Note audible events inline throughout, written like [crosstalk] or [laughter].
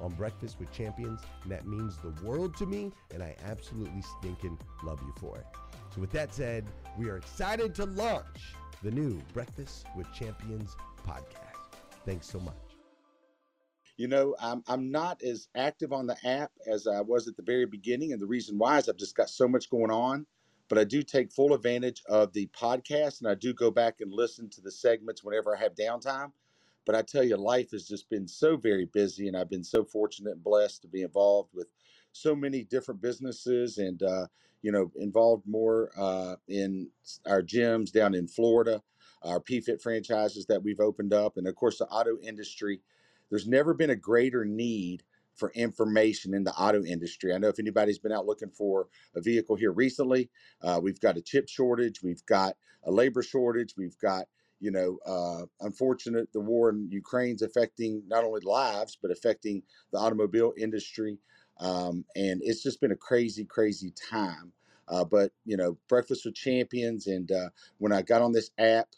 on Breakfast with Champions, and that means the world to me, and I absolutely stinking love you for it. So with that said, we are excited to launch the new Breakfast with Champions podcast. Thanks so much. You know, I'm, I'm not as active on the app as I was at the very beginning. And the reason why is I've just got so much going on. But I do take full advantage of the podcast and I do go back and listen to the segments whenever I have downtime. But I tell you, life has just been so very busy, and I've been so fortunate and blessed to be involved with so many different businesses and, uh, you know, involved more uh, in our gyms down in Florida, our PFIT franchises that we've opened up, and of course, the auto industry. There's never been a greater need for information in the auto industry. I know if anybody's been out looking for a vehicle here recently, uh, we've got a chip shortage, we've got a labor shortage, we've got you know, uh, unfortunate the war in Ukraine's affecting not only lives but affecting the automobile industry, um, and it's just been a crazy, crazy time. Uh, but you know, Breakfast with Champions, and uh, when I got on this app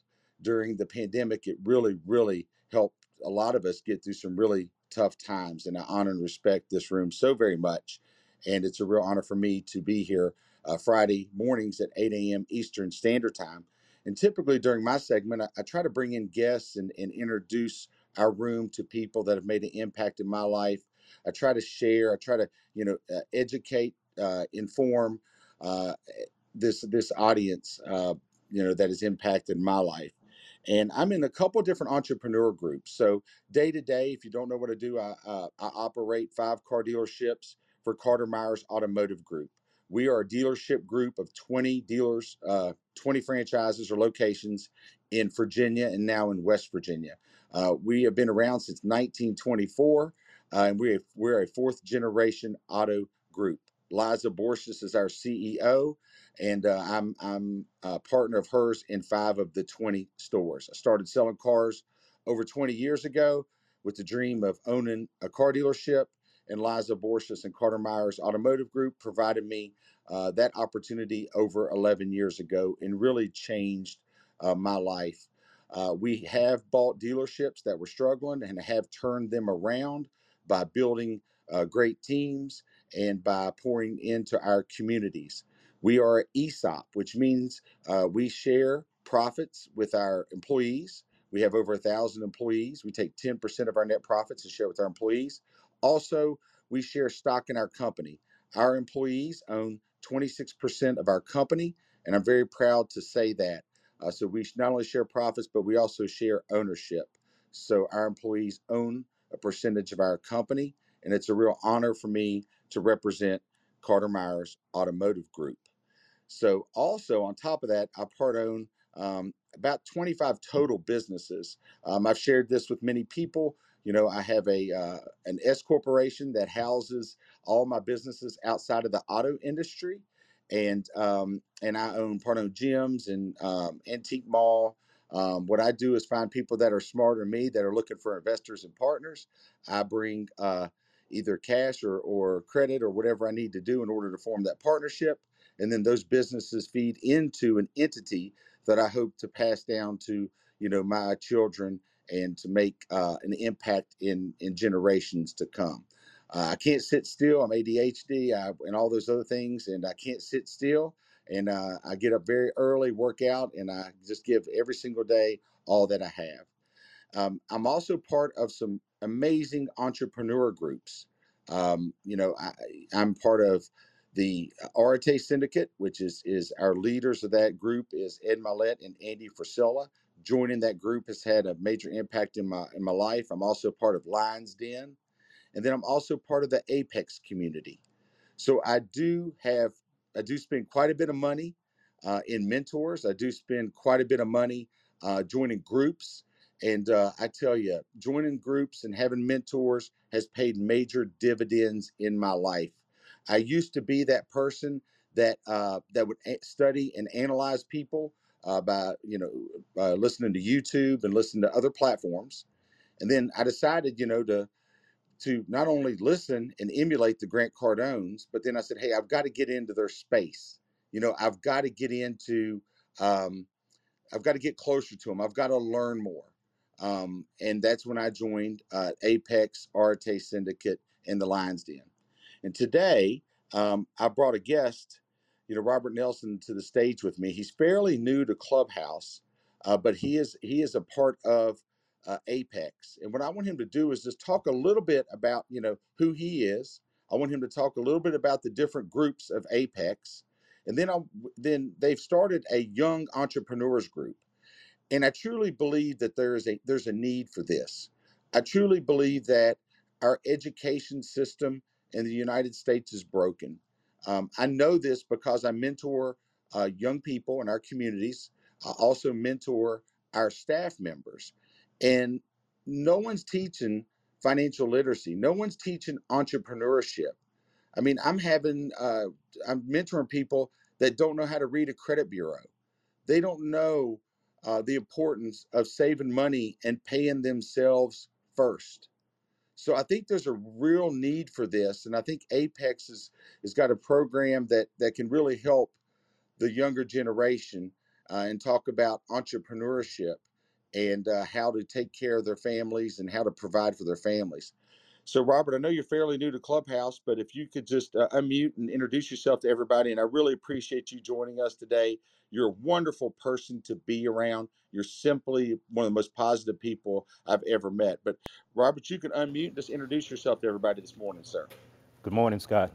during the pandemic, it really, really helped a lot of us get through some really tough times. And I honor and respect this room so very much, and it's a real honor for me to be here uh, Friday mornings at 8 a.m. Eastern Standard Time And typically during my segment, I, I try to bring in guests and, and introduce our room to people that have made an impact in my life. I try to share. I try to you know uh, educate, uh, inform uh, this this audience. Uh, you know that has impacted my life. And I'm in a couple different entrepreneur groups. So day to day, if you don't know what I do, I, uh, I operate five car dealerships for Carter Myers Automotive Group. We are a dealership group of 20 dealers, uh, 20 franchises or locations in Virginia and now in West Virginia. Uh, we have been around since 1924, uh, and we're, we're a fourth generation auto group. Liza Borches is our CEO, and uh, I'm I'm a partner of hers in five of the 20 stores. I started selling cars over 20 years ago with the dream of owning a car dealership, and Liza Borches and Carter Myers Automotive Group provided me uh, that opportunity over 11 years ago, and really changed uh, my life. Uh, we have bought dealerships that were struggling and have turned them around by building uh, great teams and by pouring into our communities. We are ESOP, which means uh, we share profits with our employees. We have over a thousand employees. We take 10% of our net profits and share with our employees. Also, we share stock in our company. Our employees own 26% of our company, and I'm very proud to say that. Uh, so we not only share profits, but we also share ownership. So our employees own a percentage of our company, and it's a real honor for me to represent Carter Myers Automotive Group. So, also on top of that, I part own um, about 25 total businesses. Um, I've shared this with many people. You know, I have a uh, an S corporation that houses all my businesses outside of the auto industry, and um, and I own part own gyms and um, antique mall. Um, what I do is find people that are smarter than me that are looking for investors and partners. I bring uh, either cash or, or credit or whatever I need to do in order to form that partnership. And then those businesses feed into an entity that I hope to pass down to, you know, my children and to make uh, an impact in, in generations to come. Uh, I can't sit still. I'm ADHD I, and all those other things, and I can't sit still. And uh, I get up very early, work out, and I just give every single day all that I have. Um, I'm also part of some amazing entrepreneur groups. Um, you know, I, I'm part of the Arete Syndicate, which is is our leaders of that group is Ed Mylett and Andy Frisella. Joining that group has had a major impact in my in my life. I'm also part of Lions Den, and then I'm also part of the Apex community. So I do have I do spend quite a bit of money uh, in mentors. I do spend quite a bit of money uh, joining groups and uh, I tell you, joining groups and having mentors has paid major dividends in my life. I used to be that person that uh, that would study and analyze people uh, by you know uh, listening to YouTube and listening to other platforms, and then I decided you know to to not only listen and emulate the Grant Cardones, but then I said, hey, I've got to get into their space. You know, I've got to get into um, I've got to get closer to them. I've got to learn more. Um, and that's when I joined uh, Apex, Arete Syndicate, and the Lions Den. And today, um, I brought a guest, you know, Robert Nelson, to the stage with me. He's fairly new to Clubhouse, uh, but he is he is a part of uh, Apex. And what I want him to do is just talk a little bit about, you know, who he is. I want him to talk a little bit about the different groups of Apex, and then I then they've started a young entrepreneurs group and I truly believe that there is a there's a need for this. I truly believe that our education system in the United States is broken. Um, I know this because I mentor uh, young people in our communities. I also mentor our staff members, and no one's teaching financial literacy. No one's teaching entrepreneurship. I mean, I'm having uh, I'm mentoring people that don't know how to read a credit bureau. They don't know uh, the importance of saving money and paying themselves first. So I think there's a real need for this, and I think Apex has, has got a program that that can really help the younger generation uh, and talk about entrepreneurship and uh, how to take care of their families and how to provide for their families. So, Robert, I know you're fairly new to Clubhouse, but if you could just uh, unmute and introduce yourself to everybody, and I really appreciate you joining us today. You're a wonderful person to be around. You're simply one of the most positive people I've ever met. But, Robert, you can unmute and just introduce yourself to everybody this morning, sir. Good morning, Scott.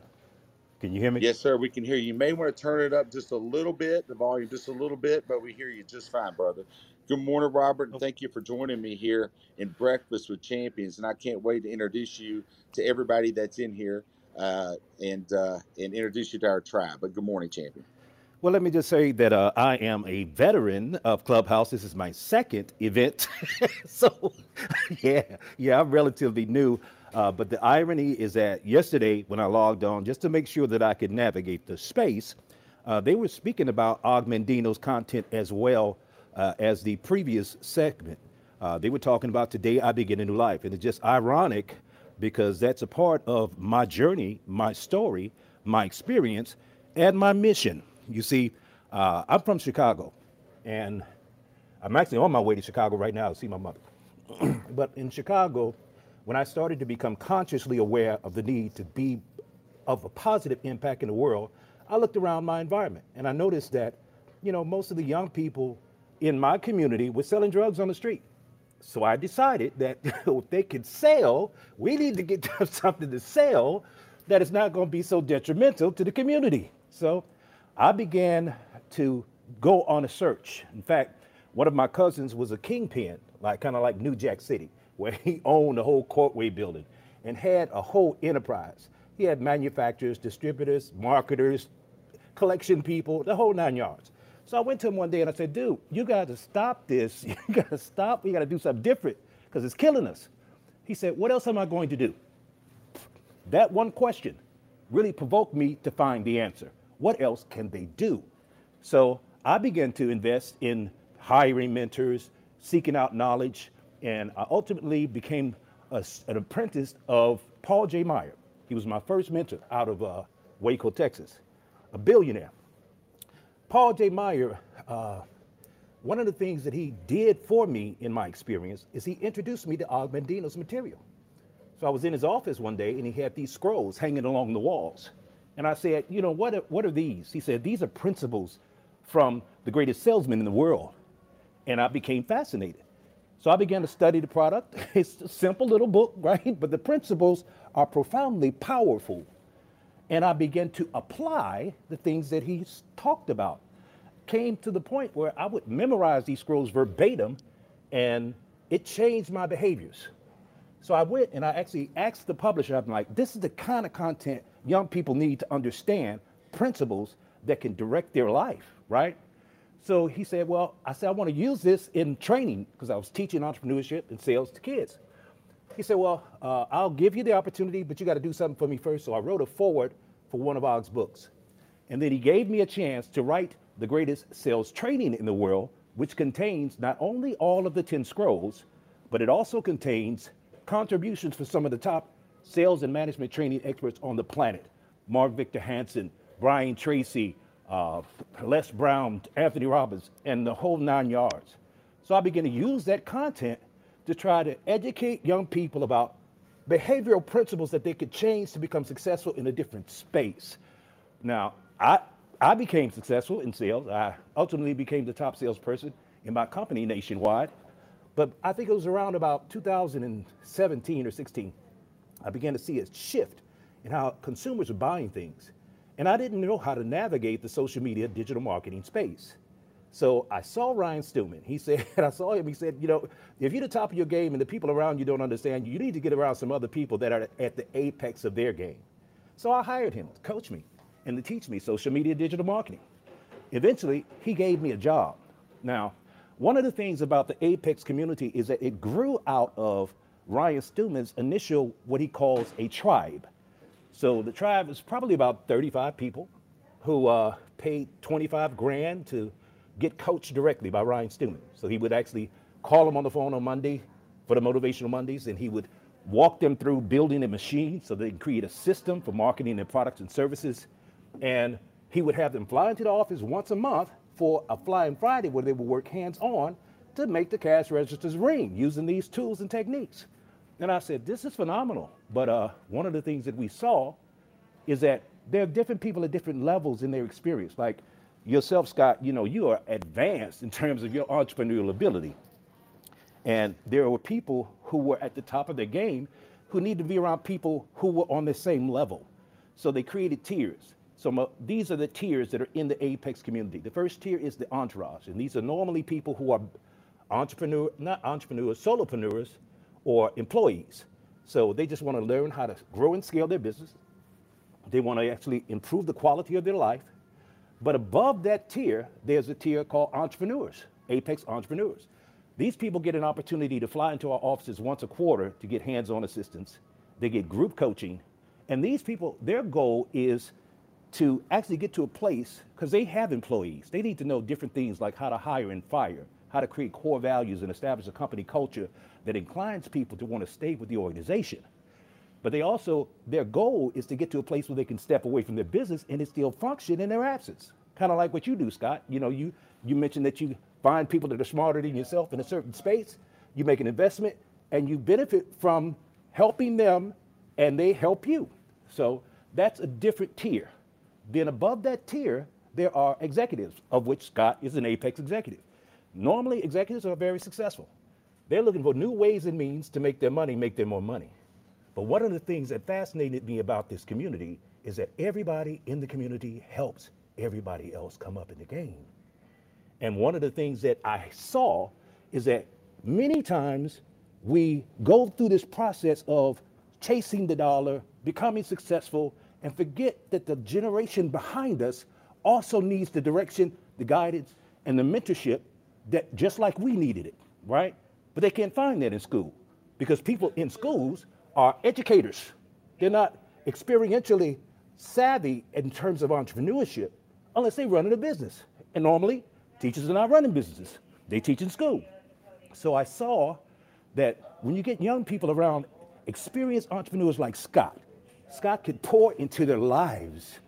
Can you hear me? Yes, sir. We can hear you. You may want to turn it up just a little bit, the volume just a little bit, but we hear you just fine, brother. Good morning, Robert, and thank you for joining me here in Breakfast with Champions. And I can't wait to introduce you to everybody that's in here uh, and uh, and introduce you to our tribe. But good morning, champion. Well, let me just say that uh, I am a veteran of Clubhouse. This is my second event. [laughs] so, [laughs] yeah, yeah, I'm relatively new. Uh, but the irony is that yesterday, when I logged on, just to make sure that I could navigate the space, uh, they were speaking about Og Mandino's content as well uh, as the previous segment. Uh, they were talking about today I begin a new life. And it's just ironic because that's a part of my journey, my story, my experience, and my mission. You see, uh, I'm from Chicago, and I'm actually on my way to Chicago right now to see my mother. [clears throat] but in Chicago, when I started to become consciously aware of the need to be of a positive impact in the world, I looked around my environment and I noticed that, you know, most of the young people in my community was selling drugs on the street. So I decided that [laughs] if they could sell, we need to get [laughs] something to sell that is not going to be so detrimental to the community. So I began to go on a search. In fact, one of my cousins was a kingpin, like kind of like New Jack City, [laughs] where he owned the whole Courtway building and had a whole enterprise. He had manufacturers, distributors, marketers, collection people, the whole nine yards. So I went to him one day and I said, dude, you got to stop this. [laughs] You got to stop. We got to do something different because it's killing us. He said, what else am I going to do? That one question really provoked me to find the answer. What else can they do? So I began to invest in hiring mentors, seeking out knowledge, and I ultimately became a, an apprentice of Paul J. Meyer. He was my first mentor out of uh, Waco, Texas, a billionaire. Paul J. Meyer, uh, one of the things that he did for me in my experience is he introduced me to Og Mandino's material. So I was in his office one day and he had these scrolls hanging along the walls. And I said, you know, what are, what are these? He said, these are principles from the greatest salesman in the world. And I became fascinated. So I began to study the product. [laughs] It's a simple little book, [laughs] right? But the principles are profoundly powerful and I began to apply the things that he's talked about. Came to the point where I would memorize these scrolls verbatim, and it changed my behaviors. So I went and I actually asked the publisher, I'm like, this is the kind of content young people need to understand, principles that can direct their life, right? So he said, well, I said, I want to use this in training because I was teaching entrepreneurship and sales to kids. He said, Well, uh, I'll give you the opportunity, but you got to do something for me first. So I wrote a foreword for one of Og's books. And then he gave me a chance to write the greatest sales training in the world, which contains not only all of the 10 scrolls, but it also contains contributions for some of the top sales and management training experts on the planet Mark Victor Hansen, Brian Tracy, uh, Les Brown, Anthony Robbins, and the whole nine yards. So I began to use that content to try to educate young people about behavioral principles that they could change to become successful in a different space. Now, I, I became successful in sales. I ultimately became the top salesperson in my company nationwide. But I think it was around about 2017 or 16, I began to see a shift in how consumers are buying things. And I didn't know how to navigate the social media digital marketing space. So I saw Ryan Stewman. He said, [laughs] I saw him, he said, you know, if you're the top of your game and the people around you don't understand you, you need to get around some other people that are at the apex of their game. So I hired him to coach me and to teach me social media digital marketing. Eventually, he gave me a job. Now, one of the things about the Apex community is that it grew out of Ryan Stewman's initial, what he calls a tribe. So the tribe is probably about 35 people who uh, paid 25 grand to get coached directly by Ryan Stewman. So he would actually call them on the phone on Monday for the Motivational Mondays, and he would walk them through building a machine so they can create a system for marketing their products and services. And he would have them fly into the office once a month for a Flying Friday where they would work hands on to make the cash registers ring using these tools and techniques. And I said, this is phenomenal. But uh, one of the things that we saw is that there are different people at different levels in their experience. Like yourself, Scott, you know, you are advanced in terms of your entrepreneurial ability. And there were people who were at the top of their game who need to be around people who were on the same level. So they created tiers. So these are the tiers that are in the Apex community. The first tier is the entourage, and these are normally people who are entrepreneur, not entrepreneurs, solopreneurs, or employees. So they just want to learn how to grow and scale their business. They want to actually improve the quality of their life. But above that tier, there's a tier called entrepreneurs, Apex entrepreneurs. These people get an opportunity to fly into our offices once a quarter to get hands on assistance. They get group coaching. And these people, their goal is to actually get to a place because they have employees. They need to know different things like how to hire and fire, how to create core values and establish a company culture that inclines people to want to stay with the organization. But they also, their goal is to get to a place where they can step away from their business and it still function in their absence. Kind of like what you do, Scott. You know, you you mentioned that you find people that are smarter than yourself in a certain space, you make an investment, and you benefit from helping them and they help you. So that's a different tier. Then above that tier, there are executives, of which Scott is an apex executive. Normally, executives are very successful. They're looking for new ways and means to make their money, make them more money. But one of the things that fascinated me about this community is that everybody in the community helps everybody else come up in the game. And one of the things that I saw is that many times we go through this process of chasing the dollar, becoming successful, and forget that the generation behind us also needs the direction, the guidance, and the mentorship that just like we needed it, right? But they can't find that in school because people in schools are educators. They're not experientially savvy in terms of entrepreneurship unless they're running a business. And normally, teachers are not running businesses, they teach in school. So I saw that when you get young people around experienced entrepreneurs like Scott, Scott could pour into their lives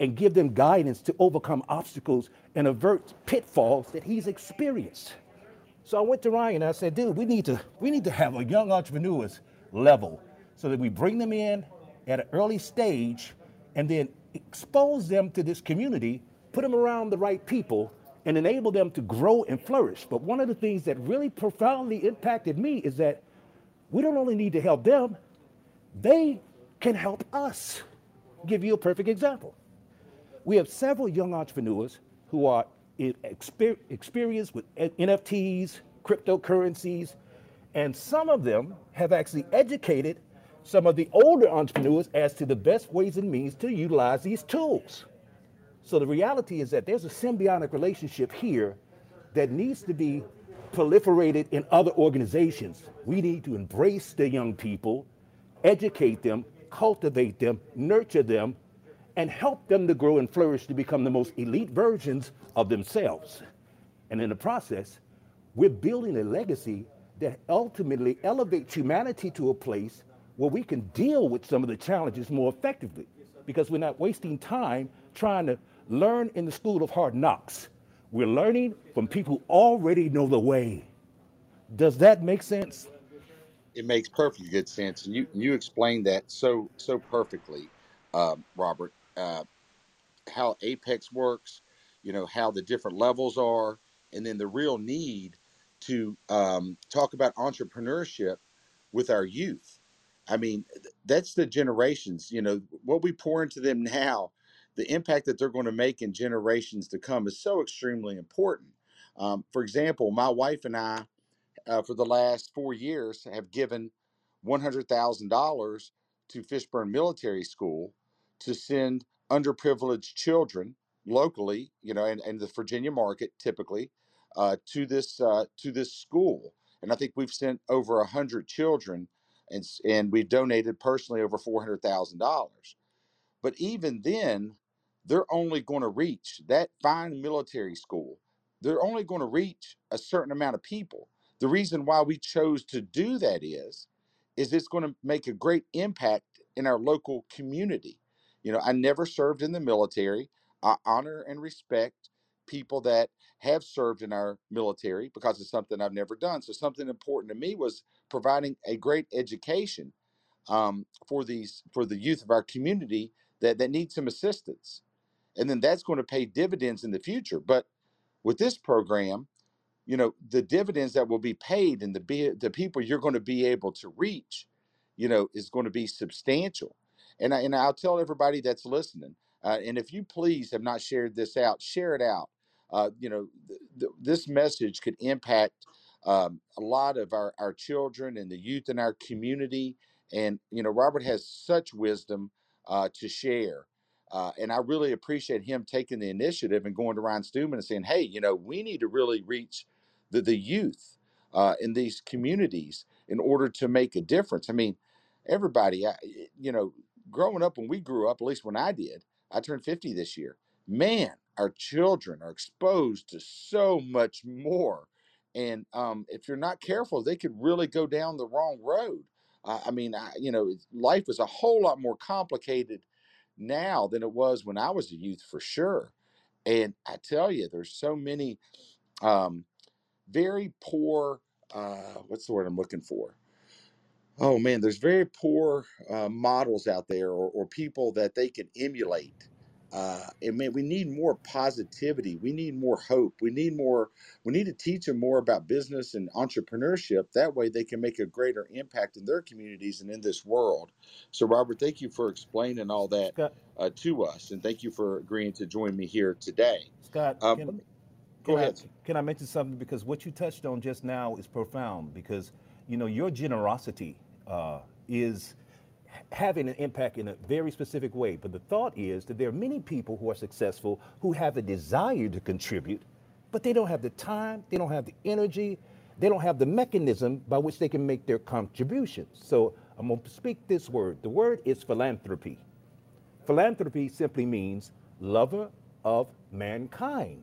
and give them guidance to overcome obstacles and avert pitfalls that he's experienced. So I went to Ryan and I said, dude, we need to we need to have a young entrepreneurs level so that we bring them in at an early stage and then expose them to this community, put them around the right people, and enable them to grow and flourish. But one of the things that really profoundly impacted me is that we don't only need to help them, they can help us. I'll give you a perfect example. We have several young entrepreneurs who are exper- experienced with NFTs, cryptocurrencies, and some of them have actually educated some of the older entrepreneurs as to the best ways and means to utilize these tools. So the reality is that there's a symbiotic relationship here that needs to be proliferated in other organizations. We need to embrace the young people, educate them, cultivate them, nurture them, and help them to grow and flourish to become the most elite versions of themselves. And in the process, we're building a legacy that ultimately elevates humanity to a place where we can deal with some of the challenges more effectively because we're not wasting time trying to learn in the school of hard knocks. We're learning from people who already know the way. Does that make sense? It makes perfectly good sense, and you you explained that so so perfectly, uh, Robert. Uh, how Apex works, you know how the different levels are, and then the real need to um, talk about entrepreneurship with our youth. I mean, that's the generations. You know what we pour into them [laughs] now the impact that they're going to make in generations to come is so extremely important. Um, for example, my wife and I, uh, for the last four years, have given $100,000 to Fishburne Military School to send underprivileged children locally, you know, and, and the Virginia market typically, uh, to this uh, to this school. And I think we've sent over a hundred children, and and we've donated personally over four hundred thousand dollars. But even then, they're only going to reach that fine military school. They're only going to reach a certain amount of people. The reason why we chose to do that is, is it's going to make a great impact in our local community. You know, I never served in the military. I honor and respect people that have served in our military because it's something I've never done. So something important to me was providing a great education um, for these for the youth of our community that that need some assistance, and then that's going to pay dividends in the future. But with this program, you know, the dividends that will be paid and the be, the people you're going to be able to reach, you know, is going to be substantial. And I, and I'll tell everybody that's listening, uh, and if you please have not shared this out, share it out. Uh, you know, th- th- this message could impact um, a lot of our, our children and the youth in our community. And, you know, Robert has such wisdom uh, to share. Uh, and I really appreciate him taking the initiative and going to Ryan Stewman and saying, hey, you know, we need to really reach the, the youth uh, in these communities in order to make a difference. I mean, everybody, I, you know, growing up when we grew up, at least when I did, I turned 50 this year. Man, our children are exposed to so much more. And um, if you're not careful, they could really go down the wrong road. Uh, I mean, I, you know, life is a whole lot more complicated now than it was when I was a youth, for sure. And I tell you, there's so many um, very poor. Uh, what's the word I'm looking for? Oh man, there's very poor uh, models out there, or, or people that they can emulate. Uh, and man, we need more positivity. We need more hope. We need more. We need to teach them more about business and entrepreneurship. That way, they can make a greater impact in their communities and in this world. So, Robert, thank you for explaining all that Scott, uh, to us, and thank you for agreeing to join me here today. Scott, Um, can, me- can go I, can I mention something? Because what you touched on just now is profound. Because you know your generosity uh, is having an impact in a very specific way. But the thought is that there are many people who are successful who have a desire to contribute, but they don't have the time, they don't have the energy, they don't have the mechanism by which they can make their contributions. So I'm going to speak this word. The word is philanthropy. Philanthropy simply means lover of mankind,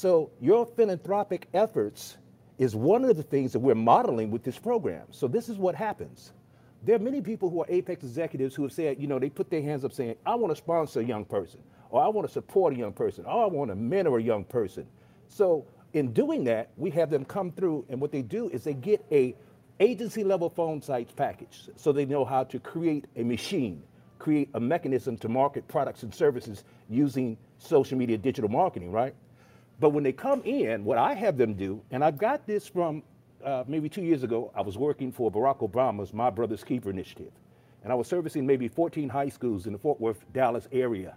So your philanthropic efforts is one of the things that we're modeling with this program. So this is what happens. There are many people who are Apex executives who have said, you know, they put their hands up saying, I want to sponsor a young person, or I want to support a young person, or I want to mentor a young person. So in doing that, we have them come through, and what they do is they get a agency level PhoneSites package, so they know how to create a machine, create a mechanism to market products and services using social media digital marketing, right? But when they come in, what I have them do, and I got this from uh, maybe two years ago, I was working for Barack Obama's My Brother's Keeper initiative. And I was servicing maybe 14 high schools in the Fort Worth, Dallas area.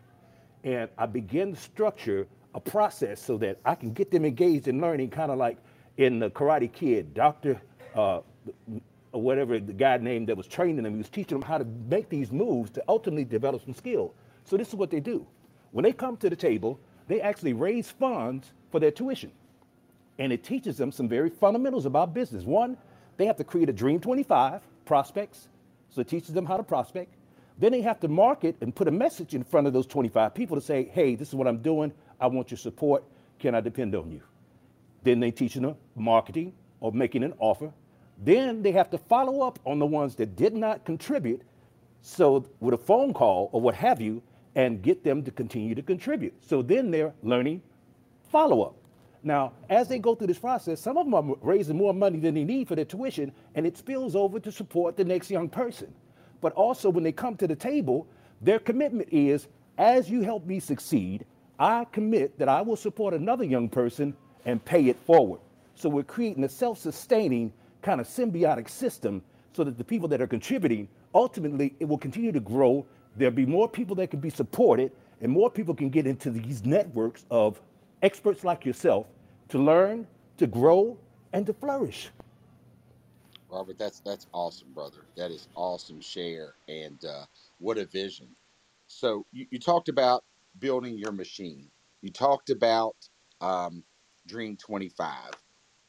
And I began to structure a process so that I can get them engaged in learning, kind of like in the Karate Kid, Dr. Uh, whatever the guy named that was training them, he was teaching them how to make these moves to ultimately develop some skill. So this is what they do. When they come to the table, they actually raise funds for their tuition. And it teaches them some very fundamentals about business. One, they have to create a Dream 25 prospects. So it teaches them how to prospect. Then they have to market and put a message in front of those 25 people to say, hey, this is what I'm doing. I want your support. Can I depend on you? Then they teach them marketing or making an offer. Then they have to follow up on the ones that did not contribute. So with a phone call or what have you, and get them to continue to contribute. So then they're learning follow up. Now, as they go through this process, some of them are raising more money than they need for their tuition, and it spills over to support the next young person. But also, when they come to the table, their commitment is as you help me succeed, I commit that I will support another young person and pay it forward. So we're creating a self sustaining kind of symbiotic system so that the people that are contributing, ultimately, it will continue to grow. There'll be more people that can be supported, and more people can get into these networks of experts like yourself to learn, to grow, and to flourish. Robert, that's that's awesome, brother. That is awesome share, and uh, what a vision. So you, you talked about building your machine. You talked about um, Dream Twenty Five.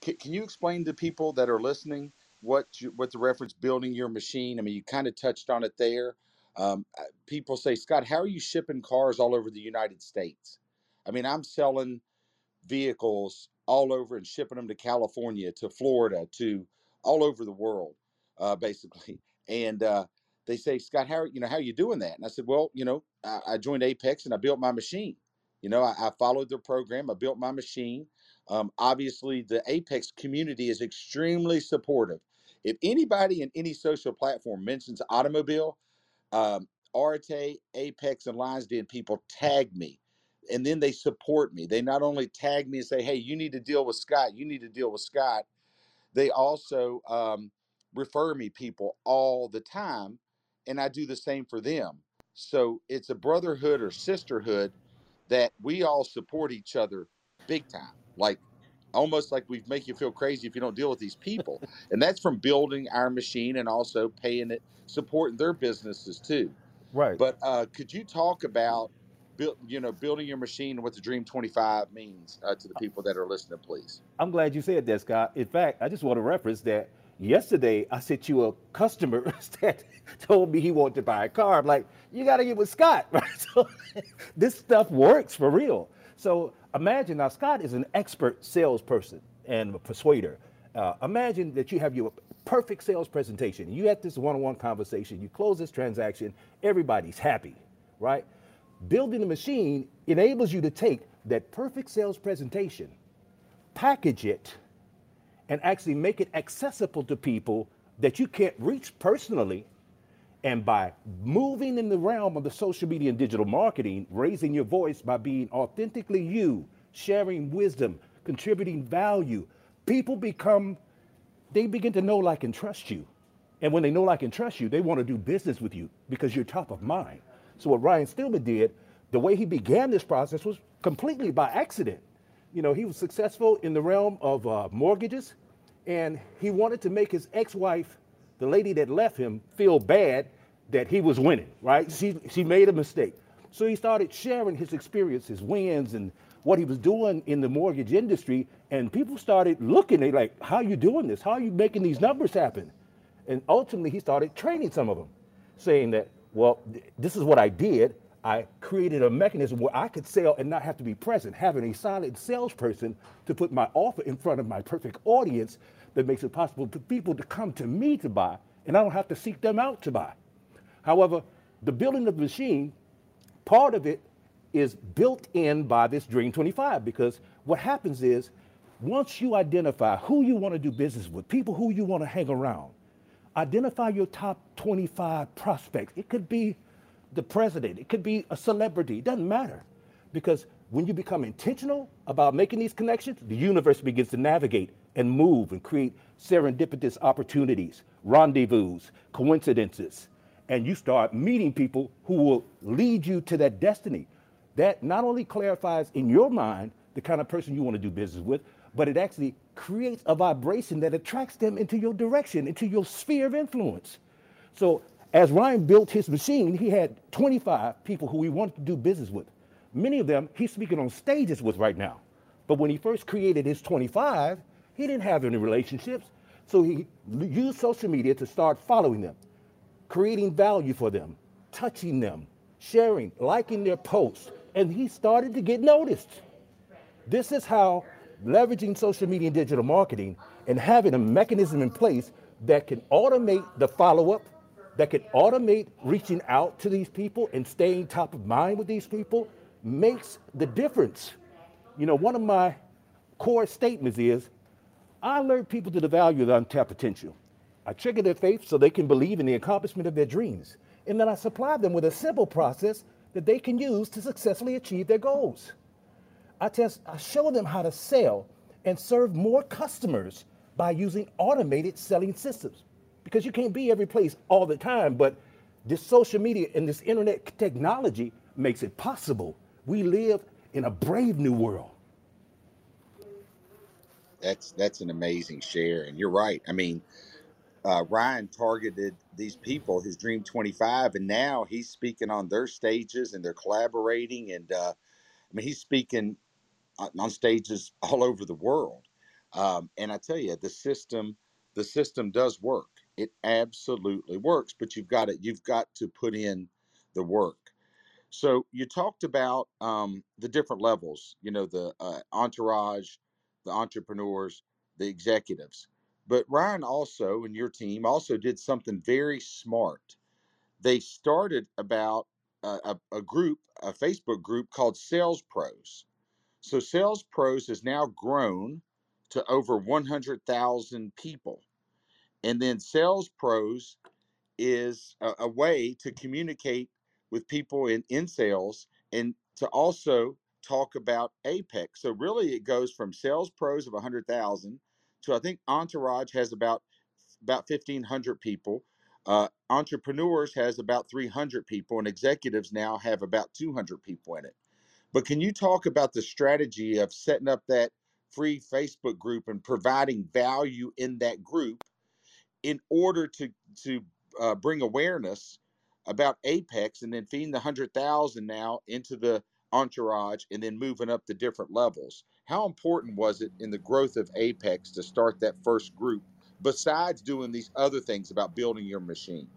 can, can you explain to people that are listening what you, what the reference building your machine? I mean, you kind of touched on it there. Um, uh, people say, Scott, how are you shipping cars all over the United States? I mean, I'm selling vehicles all over and shipping them to California, to Florida, to all over the world, uh, [laughs] basically. And uh, they say, Scott, how you know how are you doing that? And I said, well, you know, I, I joined Apex and I built my machine. You know, I, I followed their program. I built my machine. Um, obviously, the Apex community is extremely supportive. If anybody in any social platform mentions automobile, um, Arete, Apex, and Lions Den people tag me and then they support me. They not only tag me and say, "Hey, you need to deal with Scott. You need to deal with Scott." They also um, refer me people all the time, and I do the same for them. So it's a brotherhood or sisterhood that we all support each other big time. Like almost like we make you feel crazy if you don't deal with these people. and that's from building our machine and also paying it, supporting their businesses too. Right. But uh, could you talk about build, you know, building your machine and what the Dream 25 means uh, to the people that are listening, please? I'm glad you said that, Scott. In fact, I just want to reference that yesterday I sent you a customer [laughs] that told me he wanted to buy a car. I'm like, you got to get with Scott, right? [laughs] So [laughs] this stuff works for real. So imagine now, Scott is an expert salesperson and a persuader. Uh, imagine that you have your perfect sales presentation. You had this one-on-one conversation. You close this transaction. Everybody's happy, right? Building a machine enables you to take that perfect sales presentation, package it, and actually make it accessible to people that you can't reach personally. And by moving in the realm of the social media and digital marketing, raising your voice by being authentically you, sharing wisdom, contributing value, people become, they begin to know, like, and trust you. And when they know, like, and trust you, they want to do business with you because you're top of mind. So what Ryan Stewman did, the way he began this process was completely by accident. You know, he was successful in the realm of uh, mortgages, and he wanted to make his ex-wife, the lady that left him, feel bad that he was winning. Right? She she made a mistake, so he started sharing his experience, his wins, and what he was doing in the mortgage industry. And people started looking. They like, "How are you doing this? How are you making these numbers happen?" And ultimately, he started training some of them, saying that well, th- this is what I did. I created a mechanism where I could sell and not have to be present, having a solid salesperson to put my offer in front of my perfect audience that makes it possible for people to come to me to buy, and I don't have to seek them out to buy. However, the building of the machine, part of it is built in by this Dream 25 because what happens is once you identify who you want to do business with, people who you want to hang around, identify your top 25 prospects. It could be the president, it could be a celebrity, it doesn't matter. Because when you become intentional about making these connections, the universe begins to navigate and move and create serendipitous opportunities, rendezvous, coincidences. And you start meeting people who will lead you to that destiny. That not only clarifies in your mind the kind of person you want to do business with, but it actually creates a vibration that attracts them into your direction, into your sphere of influence. So as Ryan built his machine, he had 25 people who he wanted to do business with. Many of them he's speaking on stages with right now. But when he first created his 25, he didn't have any relationships. So he used social media to start following them, creating value for them, touching them, sharing, liking their posts, and he started to get noticed. This is how leveraging social media and digital marketing and having a mechanism in place that can automate the follow up, that can automate reaching out to these people and staying top of mind with these people makes the difference. You know, one of my core statements is I alert people to the value of the untapped potential. I trigger their faith so they can believe in the accomplishment of their dreams. And then I supply them with a simple process that they can use to successfully achieve their goals. I, test, I show them how to sell and serve more customers by using automated selling systems. Because you can't be every place all the time, but this social media and this internet technology makes it possible. We live in a brave new world. That's that's an amazing share, and you're right. I mean, uh, Ryan targeted these people, his Dream 25, and now he's speaking on their stages, and they're collaborating. And uh, I mean, he's speaking on stages all over the world. Um, and I tell you, the system, the system does work. It absolutely works, but you've got it. You've got to put in the work. So you talked about um, the different levels. You know, the uh, entourage, the entrepreneurs, the executives. But Ryan also and your team also did something very smart. They started about a, a, group, a Facebook group called Sales Pros. So Sales Pros has now grown to over 100,000 people. And then Sales Pros is a, a way to communicate with people in, in sales and to also talk about Apex. So really it goes from Sales Pros of 100,000 to I think Entourage has about about 1500 people. Uh, entrepreneurs has about 300 people and executives now have about 200 people in it. But can you talk about the strategy of setting up that free Facebook group and providing value in that group in order to to uh, bring awareness about Apex and then feeding the hundred thousand now into the entourage and then moving up the different levels? How important was it in the growth of Apex to start that first group? Besides doing these other things about building your machine,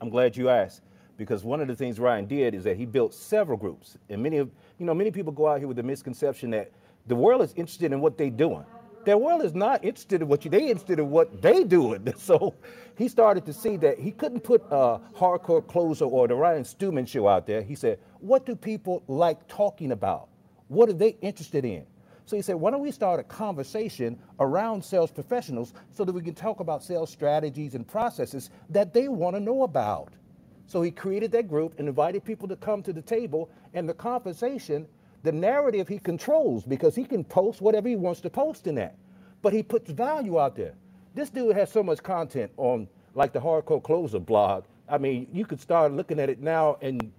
I'm glad you asked because one of the things Ryan did is that he built several groups, and many of you know many people go out here with the misconception that the world is interested in what they're doing. Their world is not interested in what you. They interested in what they doing. [laughs] So he started to see that he couldn't put a hardcore closer or the Ryan Stewman show out there. He said, "What do people like talking about? What are they interested in?" So he said, "Why don't we start a conversation around sales professionals so that we can talk about sales strategies and processes that they want to know about?" So he created that group and invited people to come to the table and the conversation the narrative he controls because he can post whatever he wants to post in that. But he puts value out there. This dude has so much content on like the Hardcore Closer blog. I mean, you could start looking at it now and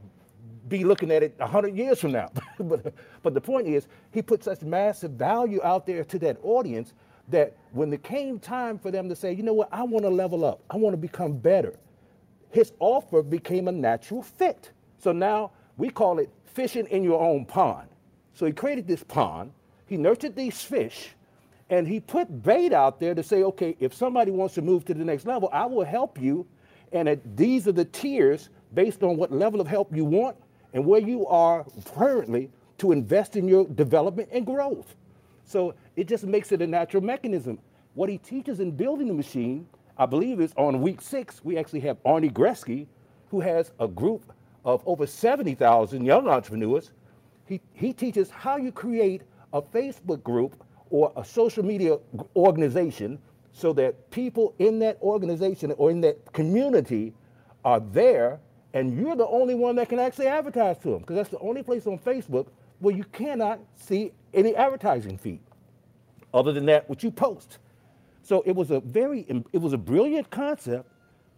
be looking at it 100 years from now. [laughs] but, but the point is, he put such massive value out there to that audience that when it came time for them to say, you know what, I want to level up, I want to become better, his offer became a natural fit. So now we call it fishing in your own pond. So he created this pond, he nurtured these fish, and he put bait out there to say, okay, if somebody wants to move to the next level, I will help you. And these are the tiers based on what level of help you want and where you are currently to invest in your development and growth. So it just makes it a natural mechanism. What he teaches in building the machine, I believe, is on week six, we actually have Arnie Gresky, who has a group of over 70,000 young entrepreneurs he, he teaches how you create a Facebook group or a social media organization so that people in that organization or in that community are there and you're the only one that can actually advertise to them because that's the only place on Facebook where you cannot see any advertising feed other than that what you post. So it was a very it was a brilliant concept,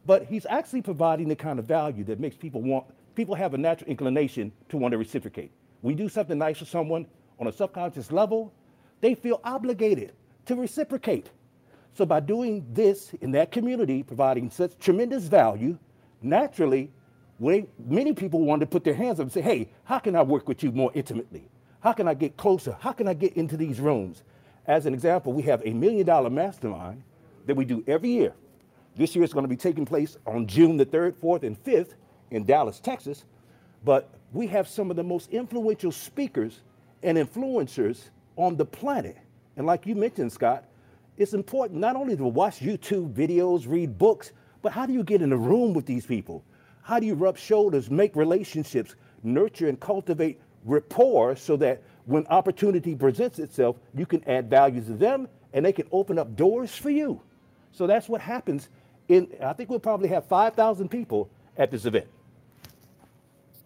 but he's actually providing the kind of value that makes people want people have a natural inclination to want to reciprocate we do something nice for someone on a subconscious level, they feel obligated to reciprocate. So by doing this in that community, providing such tremendous value, naturally, many people want to put their hands up and say, hey, how can I work with you more intimately? How can I get closer? How can I get into these rooms? As an example, we have a million dollar mastermind that we do every year. This year is going to be taking place on June the 3rd, 4th, and 5th in Dallas, Texas. But we have some of the most influential speakers and influencers on the planet. And like you mentioned, Scott, it's important not only to watch YouTube videos, read books, but how do you get in a room with these people? How do you rub shoulders, make relationships, nurture and cultivate rapport so that when opportunity presents itself, you can add value to them and they can open up doors for you. So that's what happens. In I think we'll probably have 5,000 people at this event.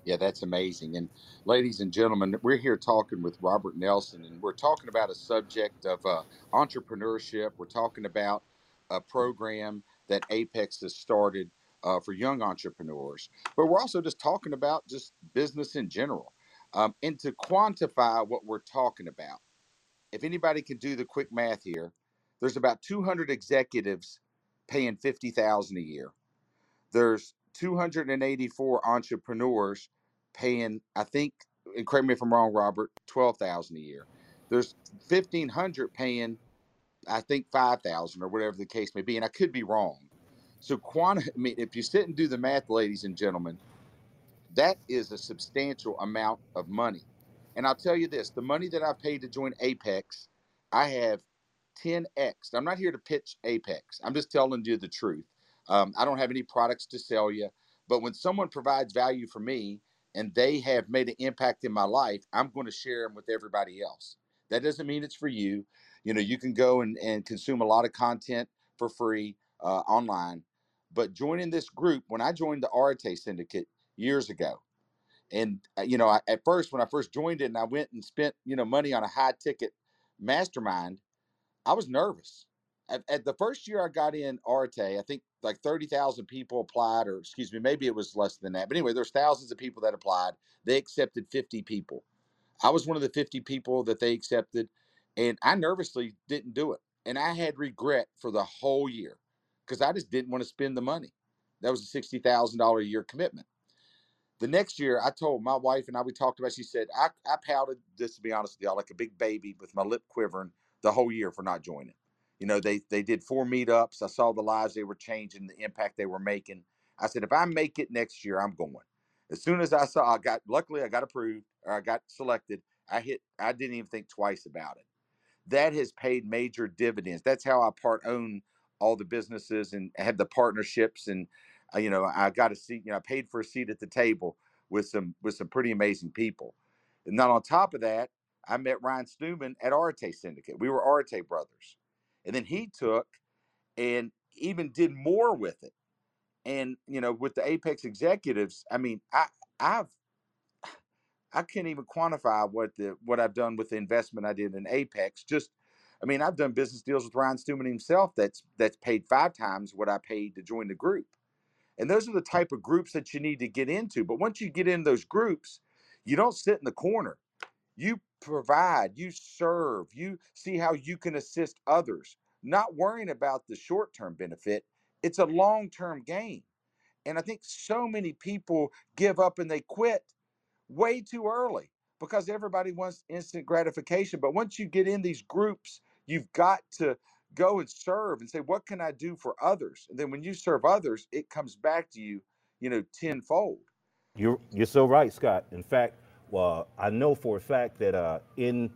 Yeah, that's amazing. And ladies and gentlemen, we're here talking with Robert Nelson, and we're talking about a subject of uh, entrepreneurship. We're talking about a program that Apex has started uh, for young entrepreneurs, but we're also just talking about just business in general. Um, and to quantify what we're talking about, if anybody can do the quick math here, there's about 200 executives paying 50,000 a year. There's 284 entrepreneurs paying, I think, and correct me if I'm wrong, Robert, twelve thousand a year. There's fifteen hundred paying I think five thousand or whatever the case may be, and I could be wrong. So quant, I mean, if you sit and do the math, ladies and gentlemen, that is a substantial amount of money. And I'll tell you this: the money that I paid to join Apex, I have 10x. I'm not here to pitch Apex. I'm just telling you the truth. Um, I don't have any products to sell you, but when someone provides value for me and they have made an impact in my life, I'm going to share them with everybody else. That doesn't mean it's for you. You know, you can go and, and consume a lot of content for free uh, online. But joining this group, when I joined the Arete Syndicate years ago, and uh, you know, I, at first when I first joined it, and I went and spent you know money on a high ticket mastermind, I was nervous. At, at the first year I got in Arete, I think like thirty thousand people applied, or excuse me, maybe it was less than that. But anyway, there's thousands of people that applied. They accepted fifty people. I was one of the 50 people that they accepted, and I nervously didn't do it. And I had regret for the whole year because I just didn't want to spend the money. That was a $60,000 a year commitment. The next year, I told my wife and I, we talked about, she said, I, I pouted, just to be honest with y'all, like a big baby with my lip quivering the whole year for not joining. You know, they, they did four meetups. I saw the lives they were changing, the impact they were making. I said, if I make it next year, I'm going. As soon as I saw, I got, luckily, I got approved or I got selected. I hit, I didn't even think twice about it. That has paid major dividends. That's how I part own all the businesses and had the partnerships. And, uh, you know, I got a seat, you know, I paid for a seat at the table with some, with some pretty amazing people. And then on top of that, I met Ryan Stewman at Arete Syndicate. We were Arete brothers. And then he took and even did more with it and you know with the apex executives i mean i i've i can't even quantify what the what i've done with the investment i did in apex just i mean i've done business deals with ryan stewman himself that's that's paid five times what i paid to join the group and those are the type of groups that you need to get into but once you get in those groups you don't sit in the corner you provide you serve you see how you can assist others not worrying about the short term benefit it's a long term game. And I think so many people give up and they quit way too early because everybody wants instant gratification. But once you get in these groups, you've got to go and serve and say, what can I do for others? And then when you serve others, it comes back to you, you know, tenfold. You're you're so right, Scott. In fact, well, I know for a fact that uh, in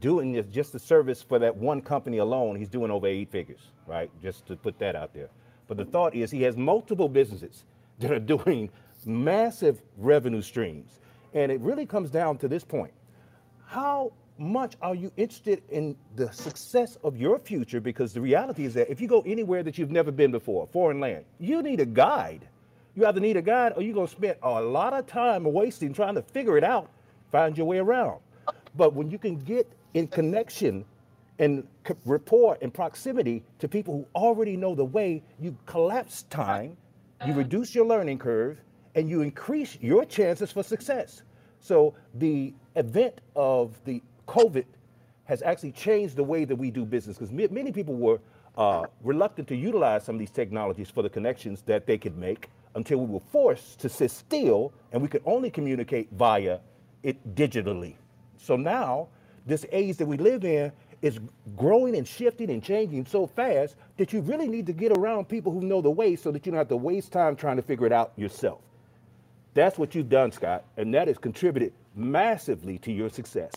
doing this, just the service for that one company alone, he's doing over eight figures, right? Just to put that out there. But the thought is he has multiple businesses [laughs] that are doing massive revenue streams. And it really comes down to this point. How much are you interested in the success of your future? Because the reality is that if you go anywhere that you've never been before, foreign land, you need a guide. You either need a guide or you're going to spend a lot of time wasting trying to figure it out, find your way around. But when you can get in connection and rapport and proximity to people who already know the way, you collapse time, you uh-huh. reduce your learning curve, and you increase your chances for success. So the event of the COVID has actually changed the way that we do business because many people were uh, reluctant to utilize some of these technologies for the connections that they could make until we were forced to sit still and we could only communicate via it digitally. So now, this age that we live in, is growing and shifting and changing so fast that you really need to get around people who know the way so that you don't have to waste time trying to figure it out yourself. That's what you've done, Scott, and that has contributed massively to your success.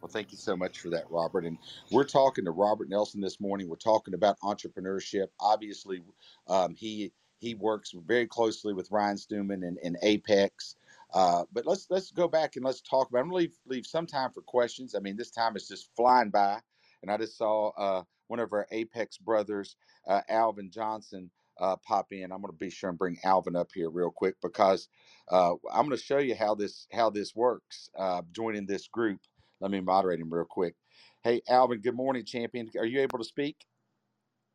Well, thank you so much for that, Robert. And we're talking to Robert Nelson this morning. We're talking about entrepreneurship. Obviously, um, he he works very closely with Ryan Stewman and, and Apex. Uh, but let's let's go back and let's talk about. I'm gonna leave leave some time for questions. I mean, this time is just flying by, and I just saw uh, one of our Apex brothers, uh, Alvin Johnson, uh, pop in. I'm gonna be sure and bring Alvin up here real quick because uh, I'm gonna show you how this how this works. Uh, joining this group. Let me moderate him real quick. Hey, Alvin. Good morning, champion. Are you able to speak?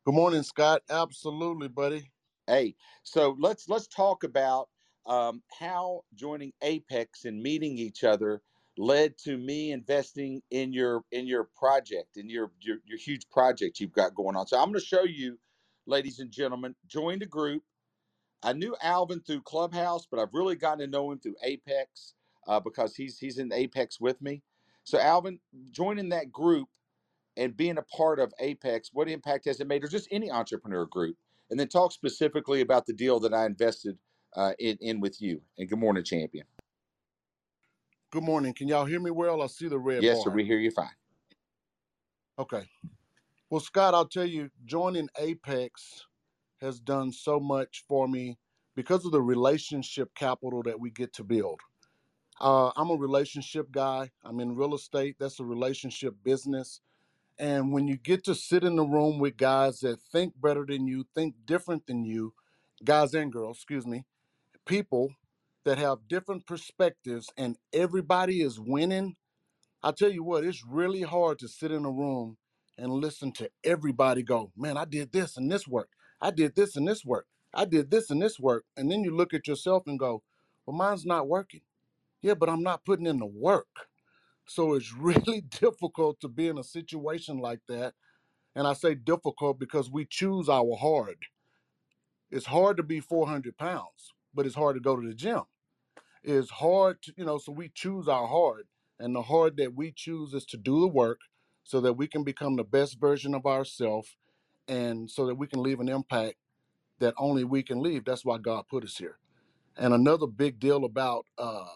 Good morning, Scott. Absolutely, buddy. Hey, so let's let's talk about um, how joining Apex and meeting each other led to me investing in your in your project in your your, your huge project you've got going on. So I'm going to show you, ladies and gentlemen, join the group. I knew Alvin through Clubhouse, but I've really gotten to know him through Apex uh, because he's he's in Apex with me. So Alvin, joining that group, and being a part of Apex, what impact has it made, or just any entrepreneur group? And then talk specifically about the deal that I invested uh, in, in with you. And good morning, champion. Good morning. Can y'all hear me well? I see the red Yes, bar. sir. We hear you fine. Okay. Well, Scott, I'll tell you, joining Apex has done so much for me because of the relationship capital that we get to build. Uh, I'm a relationship guy. I'm in real estate. That's a relationship business. And when you get to sit in the room with guys that think better than you, think different than you, guys and girls, excuse me, people that have different perspectives and everybody is winning, I tell you what, it's really hard to sit in a room and listen to everybody go, man, I did this and this work. I did this and this work. I did this and this work. And then you look at yourself and go, well, mine's not working. Yeah, but I'm not putting in the work. So it's [laughs] really difficult to be in a situation like that. And I say difficult because we choose our hard. It's hard to be 400 pounds, but it's hard to go to the gym. It's hard to, you know, so we choose our hard. And the hard that we choose is to do the work so that we can become the best version of ourselves and so that we can leave an impact that only we can leave. That's why God put us here. And another big deal about uh,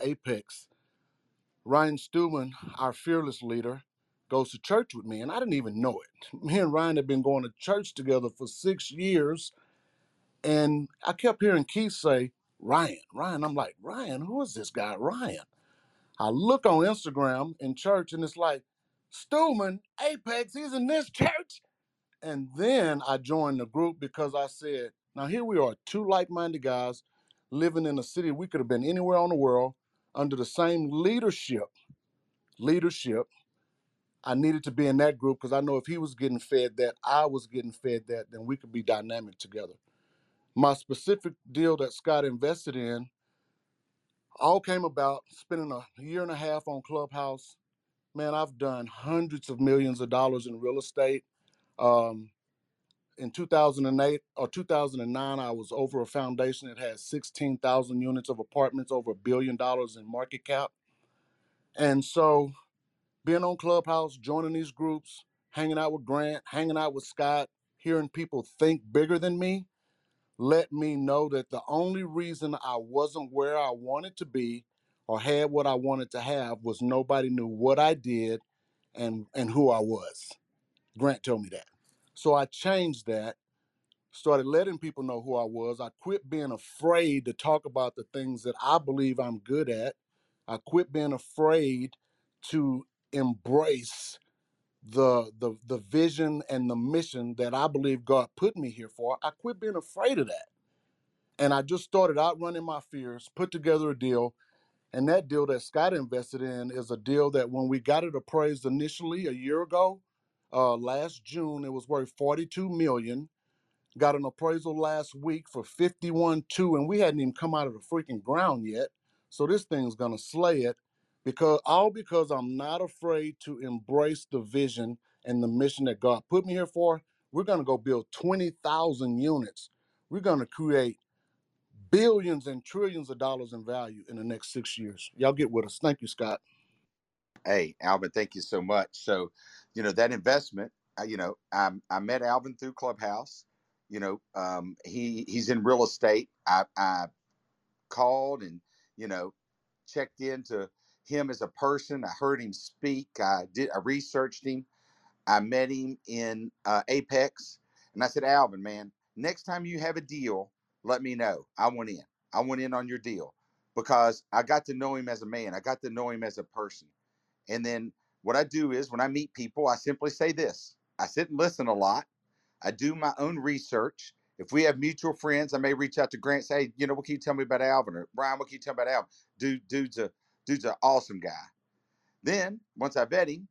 Apex, Ryan Stewman, our fearless leader, goes to church with me, and I didn't even know it. [laughs] Me and Ryan have been going to church together for six years, and I kept hearing Keith say, Ryan, Ryan. I'm like, Ryan, who is this guy, Ryan? I look on Instagram in church, and it's like, Stewman, Apex, he's in this [laughs] church. And then I joined the group because I said, now here we are, two like minded guys living in a city we could have been anywhere on the world under the same leadership. Leadership. I needed to be in that group because I know if he was getting fed that, I was getting fed that, then we could be dynamic together. My specific deal that Scott invested in all came about spending a year and a half on Clubhouse. Man, I've done hundreds of millions of dollars in real estate. Um, in 2008 or 2009, I was over a foundation that had 16,000 units of apartments, over a billion dollars in market cap. And so, being on Clubhouse, joining these groups, hanging out with Grant, hanging out with Scott, hearing people think bigger than me, let me know that the only reason I wasn't where I wanted to be or had what I wanted to have was nobody knew what I did and and who I was. Grant told me that. So I changed that, started letting people know who I was. I quit being afraid to talk about the things that I believe I'm good at. I quit being afraid to embrace the the the vision and the mission that I believe God put me here for. I quit being afraid of that. And I just started outrunning my fears, put together a deal. And that deal that Scott invested in is a deal that when we got it appraised initially a year ago, uh, last June, it was worth 42 million. Got an appraisal last week for 51.2, and we hadn't even come out of the freaking ground yet. So this thing's gonna slay it because all because I'm not afraid to embrace the vision and the mission that God put me here for. We're gonna go build 20,000 units. We're gonna create billions and trillions of dollars in value in the next six years. Y'all get with us. Thank you, Scott. Hey, Alvin, thank you so much. So, you know, that investment, you know, I, I met Alvin through Clubhouse. You know, um, he he's in real estate. I, I called and, you know, checked into him as a person. I heard him speak. I did. I researched him. I met him in uh, Apex, and I said, Alvin, man, next time you have a deal, let me know. I went in. I went in on your deal because I got to know him as a man. I got to know him as a person. And then what I do is when I meet people, I simply say this I sit and listen a lot. I do my own research. If we have mutual friends, I may reach out to Grant, say, hey, you know, what can you tell me about Alvin? Or Brian, what can you tell me about Alvin? Dude, dude's a dude's an awesome guy. Then once I vet him,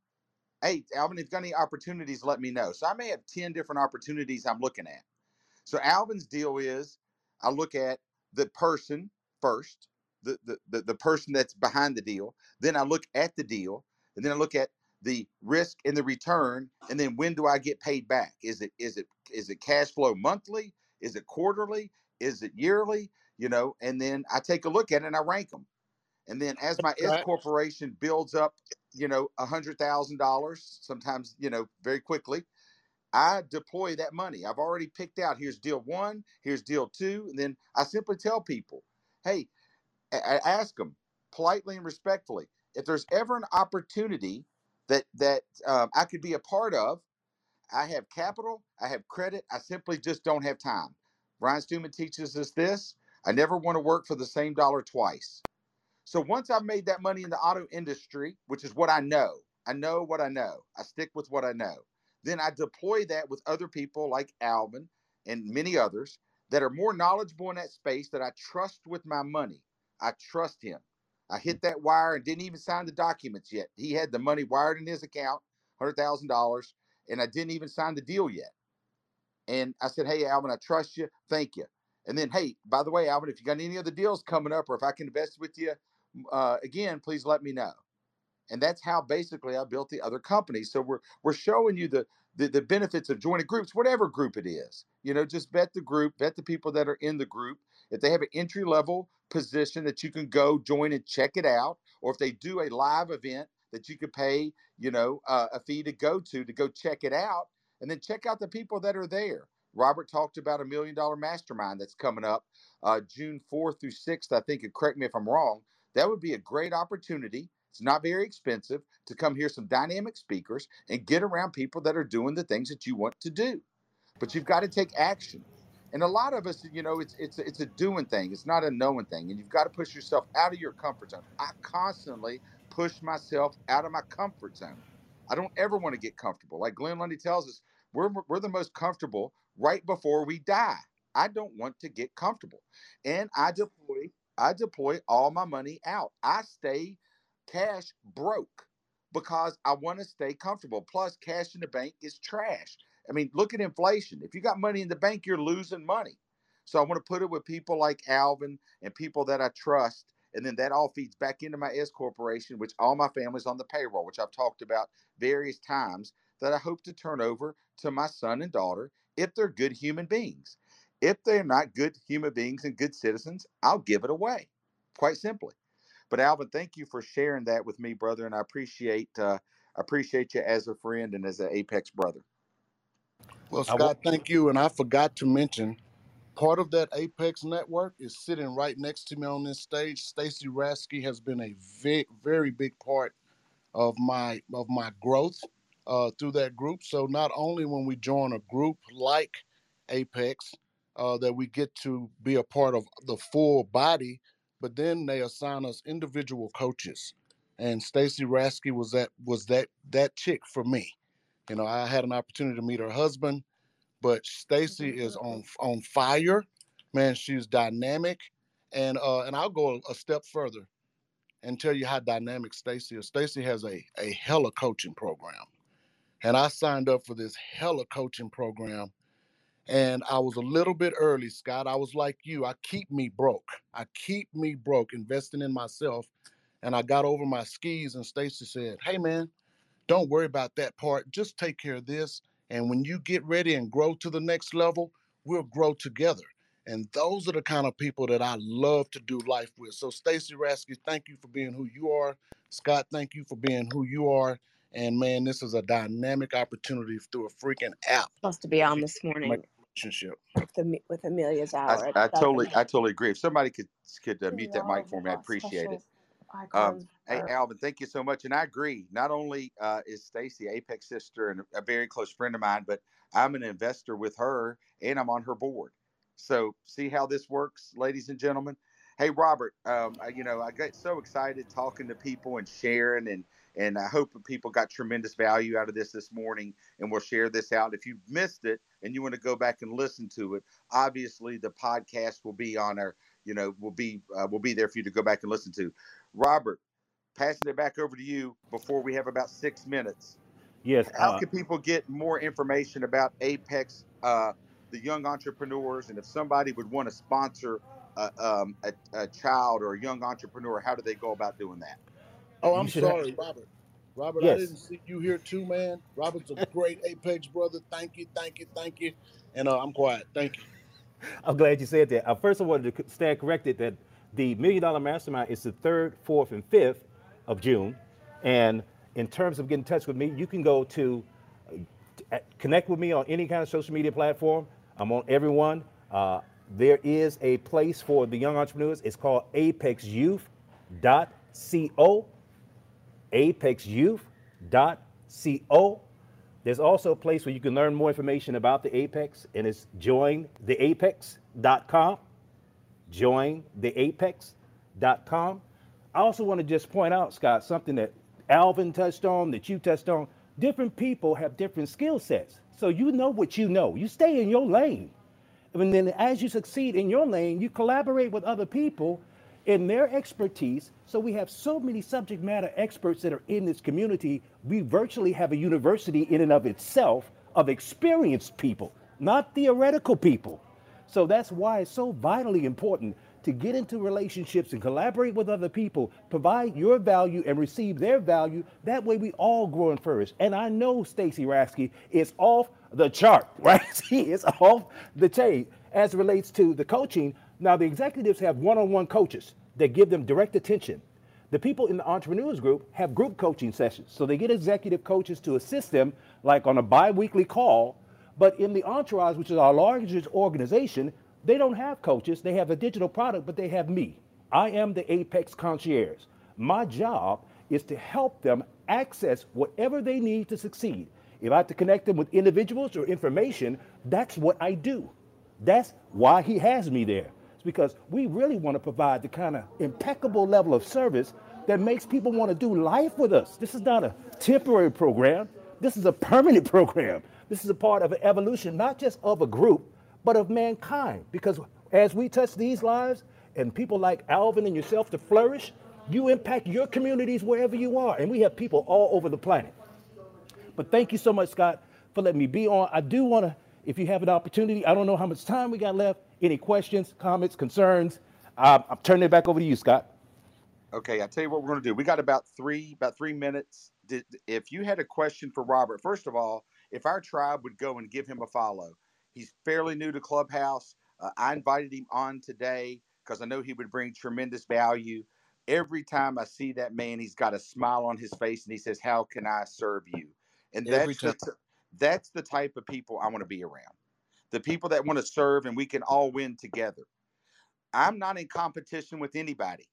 hey, Alvin, if you've got any opportunities, let me know. So I may have 10 different opportunities I'm looking at. So Alvin's deal is I look at the person first, the, the, the, the person that's behind the deal. Then I look at the deal, and then I look at the risk and the return, and then when do I get paid back? Is it is it is it cash flow monthly? Is it quarterly? Is it yearly? You know, and then I take a look at it and I rank them. And then as my S corporation builds up, you know, a hundred thousand dollars, sometimes, you know, very quickly, I deploy that money. I've already picked out here's deal one, here's deal two, and then I simply tell people, hey, I ask them politely and respectfully if there's ever an opportunity that that um, I could be a part of. I have capital, I have credit, I simply just don't have time. Brian Stewman teaches us this. I never want to work for the same dollar twice. So once I've made that money in the auto industry, which is what I know, I know what I know. I stick with what I know. Then I deploy that with other people like Alvin and many others that are more knowledgeable in that space that I trust with my money. I trust him. I hit that wire and didn't even sign the documents yet. He had the money wired in his account, $100,000, and I didn't even sign the deal yet. And I said, Hey, Alvin, I trust you. Thank you. And then, hey, by the way, Alvin, if you got any other deals coming up or if I can invest with you, uh, again, please let me know. And that's how basically I built the other companies. So we're we're showing you the, the the benefits of joining groups, whatever group it is. You know, just bet the group, bet the people that are in the group. If they have an entry level position that you can go join and check it out, or if they do a live event that you could pay, you know, uh, a fee to go to to go check it out, and then check out the people that are there. Robert talked about a million dollar mastermind that's coming up uh, June 4th through 6th, I think, and correct me if I'm wrong. That would be a great opportunity. It's not very expensive to come hear some dynamic speakers and get around people that are doing the things that you want to do. But you've got to take action. And a lot of us, you know, it's it's it's a doing thing. It's not a knowing thing. And you've got to push yourself out of your comfort zone. I constantly push myself out of my comfort zone. I don't ever want to get comfortable. Like Glenn Lundy tells us, we're we're the most comfortable right before we die. I don't want to get comfortable. And I deploy I deploy all my money out. I stay cash broke because I want to stay comfortable. Plus, cash in the bank is trash. I mean, look at inflation. If you got money in the bank, you're losing money. So I want to put it with people like Alvin and people that I trust. And then that all feeds back into my S corporation, which all my family's on the payroll, which I've talked about various times that I hope to turn over to my son and daughter if they're good human beings. If they're not good human beings and good citizens, I'll give it away, quite simply. But Alvin, thank you for sharing that with me, brother, and I appreciate uh, appreciate you as a friend and as an Apex brother. Well, Scott, thank you. And I forgot to mention, part of that Apex network is sitting right next to me on this stage. Stacy Rasky has been a very, very big part of my of my growth uh, through that group. So not only when we join a group like Apex, uh, that we get to be a part of the full body, but then they assign us individual coaches. And Stacy Rasky was that was that that chick for me. You know, I had an opportunity to meet her husband, but Stacy is on on fire. Man, she's dynamic. And uh and I'll go a step further and tell you how dynamic Stacy is. Stacy has a a hella coaching program. And I signed up for this hella coaching program and I was a little bit early, Scott. I was like you. I keep me broke. I keep me broke, investing in myself. And I got over my skis, and Stacy said, Hey, man, don't worry about that part. Just take care of this. And when you get ready and grow to the next level, we'll grow together. And those are the kind of people that I love to do life with. So, Stacy Rasky, thank you for being who you are. Scott, thank you for being who you are. And man, this is a dynamic opportunity through a freaking app. Supposed to be on this morning relationship. with, the, with Amelia's hour. I, I totally, I totally agree. If somebody could could uh, mute that mic for me, I'd appreciate it. Um, hey, Alvin, thank you so much. And I agree. Not only uh, is Stacy Apex sister and a very close friend of mine, but I'm an investor with her and I'm on her board. So see how this works, ladies and gentlemen. Hey, Robert, um, you know I get so excited talking to people and sharing and and I hope people got tremendous value out of this this morning, and we'll share this out. If you missed it and you want to go back and listen to it, obviously the podcast will be on our, you know, will be uh, will be there for you to go back and listen to. Robert, passing it back over to you before we have about six minutes. Yes. How uh, can people get more information about Apex, uh, the young entrepreneurs, and if somebody would want to sponsor a, um, a, a child or a young entrepreneur, how do they go about doing that? Oh, I'm sorry, have... Robert. Robert, yes. I didn't see you here too, man. Robert's a great Apex brother. Thank you, thank you, thank you. And uh, I'm quiet. Thank you. I'm glad you said that. Uh, first, I wanted to stand corrected that the Million Dollar Mastermind is the third, fourth, and fifth of June. And in terms of getting in touch with me, you can go to uh, connect with me on any kind of social media platform. I'm on everyone. Uh, there is a place for the young entrepreneurs. It's called apexyouth.co. Apexyouth.co. There's also a place where you can learn more information about the Apex, and it's jointheapex.com. Jointheapex.com. I also want to just point out, Scott, something that Alvin touched on, that you touched on. Different people have different skill sets. So you know what you know. You stay in your lane. And then as you succeed in your lane, you collaborate with other people in their expertise. So we have so many subject matter experts that are in this community. We virtually have a university in and of itself of experienced people, not theoretical people. So that's why it's so vitally important to get into relationships and collaborate with other people, provide your value and receive their value. That way we all grow and flourish. And I know Stacy Rasky is off the chart, [laughs] right? He is off the chain as relates to the coaching. Now the executives have one-on-one coaches that give them direct attention. The people in the entrepreneurs group have group coaching sessions. So they get executive coaches to assist them like on a bi-weekly call. But in the entourage, which is our largest organization, they don't have coaches. They have a digital product, but they have me. I am the Apex concierge. My job is to help them access whatever they need to succeed. If I have to connect them with individuals or information, that's what I do. That's why he has me there. It's because we really want to provide the kind of impeccable level of service that makes people want to do life with us. This is not a temporary program. This is a permanent [laughs] program. This is a part of an evolution, not just of a group, but of mankind. Because as we touch these lives and people like Alvin and yourself to flourish, you impact your communities wherever you are. And we have people all over the planet. But thank you so much, Scott, for letting me be on. I do want to, if you have an opportunity, I don't know how much time we got left. Any questions, comments, concerns? I'm turning it back over to you, Scott. Okay, I'll tell you what we're going to do. We got about three about three minutes. Did, if you had a question for Robert, first of all, if our tribe would go and give him a follow, he's fairly new to Clubhouse. Uh, I invited him on today because I know he would bring tremendous value. Every time I see that man, he's got a smile on his face and he says, "How can I serve you?" And that's the, that's the type of people I want to be around. The people that want to serve and we can all win together. I'm not in competition with anybody.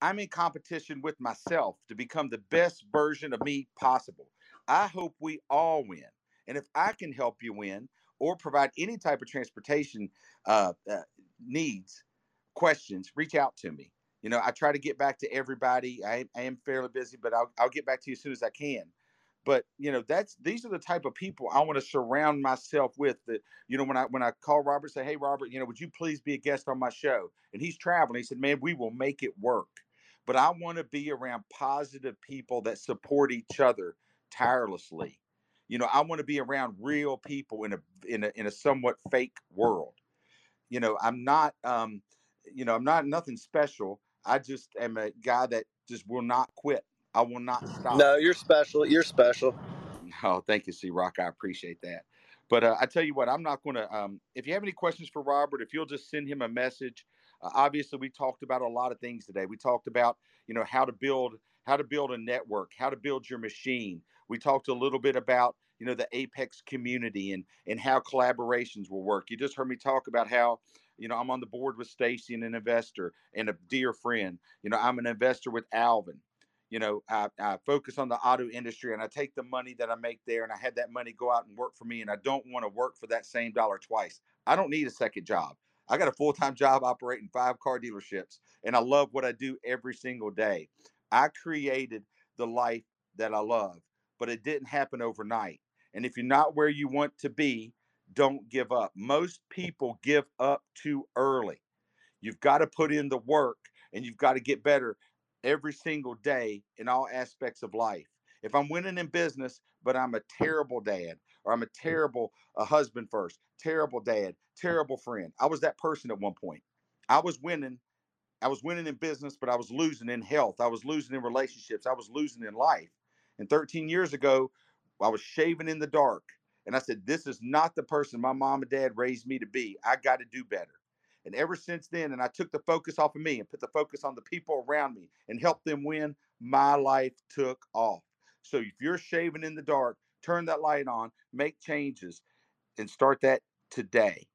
I'm in competition with myself to become the best version of me possible. I hope we all win. And if I can help you win or provide any type of transportation uh, uh, needs, questions, reach out to me. You know, I try to get back to everybody. I, I am fairly busy, but I'll, I'll get back to you as soon as I can. But you know that's these are the type of people i want to surround myself with that you know when i when i call robert say hey robert you know would you please be a guest on my show? And he's traveling. He said man we will make it work. But i want to be around positive people that support each other tirelessly you know i want to be around real people in a in a in a somewhat fake world you know i'm not um you know i'm not nothing special i just am a guy that just will not quit I will not stop. No, you're special. You're special. Oh, thank you, C Rock. I appreciate that. But uh, I tell you what, I'm not going to. Um, if you have any questions for Robert, if you'll just send him a message. Uh, obviously, we talked about a lot of things today. We talked about you know how to build how to build a network, how to build your machine. We talked a little bit about you know the Apex community and and how collaborations will work. You just heard me talk about how you know I'm on the board with Stacy and an investor and a dear friend. You know I'm an investor with Alvin you know, I, I, focus on the auto industry and I take the money that I make there and I had that money go out and work for me. And I don't want to work for that same dollar twice. I don't need a second job. I got a full time job operating five car dealerships and I love what I do every single day. I created the life that I love, but it didn't happen overnight. And if you're not where you want to be, don't give up. Most people give up too early. You've got to put in the work and you've got to get better every single day in all aspects of life. If I'm winning in business, but I'm a terrible dad, or I'm a mm. terrible a husband first, terrible dad, terrible friend. I was that person at one point. I was winning. I was winning in business, but I was losing in health. I was losing in relationships. I was losing in life. And 13 years ago, I was shaving in the dark. And I said, This is not the person my mom and dad raised me to be. I got to do better. And ever since then, and I took the focus off of me and put the focus on the people around me and helped them win, my life took off. So if you're shaving in the dark, turn that light on, make changes, and start that today.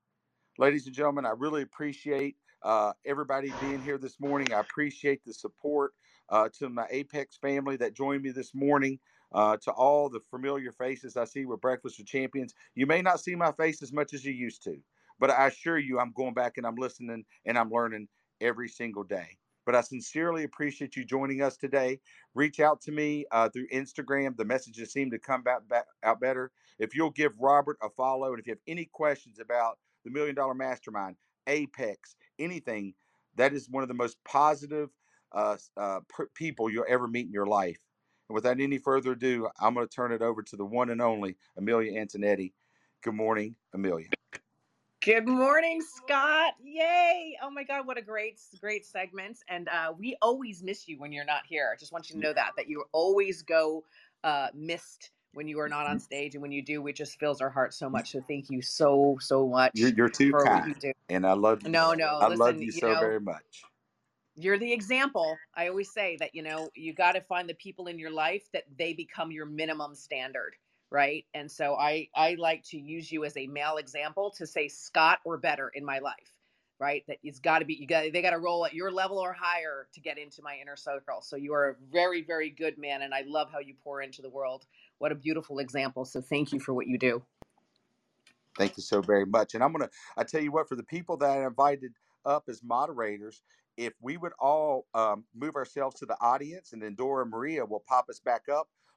Ladies and gentlemen, I really appreciate uh, everybody being here this morning. I appreciate the support uh, to my Apex family that joined me this morning. Uh, to all the familiar faces I see with Breakfast with Champions. You may not see my face as much as you used to, but I assure you, I'm going back and I'm listening and I'm learning every single day. But I sincerely appreciate you joining us today. Reach out to me uh, through Instagram. The messages seem to come back, back out better. If you'll give Robert a follow, and if you have any questions about the Million Dollar Mastermind, Apex, anything, that is one of the most positive uh, uh, people you'll ever meet in your life. And without any further ado, I'm going to turn it over to the one and only Amelia Antonetti. Good morning, Amelia. Good morning, Scott. Yay. Oh my God, what a great, great segment. And uh, we always miss you when you're not here. I just want you to know that, that you always go uh, missed when you are not on stage. And when you do, it just fills our heart so much. So thank you so, so much. You're, you're too kind. You and I love you. No, no. I listen, love you, you so know, very much. You're the example. I always say that, you know, you got to find the people in your life that they become your minimum standard right? And so i i like to use you as a male example to say scott or better in my life right? That it's got to be you got they got to roll at your level or higher to get into my inner circle. So you are a very very good man and i love how you pour into the world. What a beautiful example. So thank you for what you do. Thank you so very much. And i'm gonna i tell you what for the people that i invited up as moderators if we would all um, move ourselves to the audience and then dora maria will pop us back up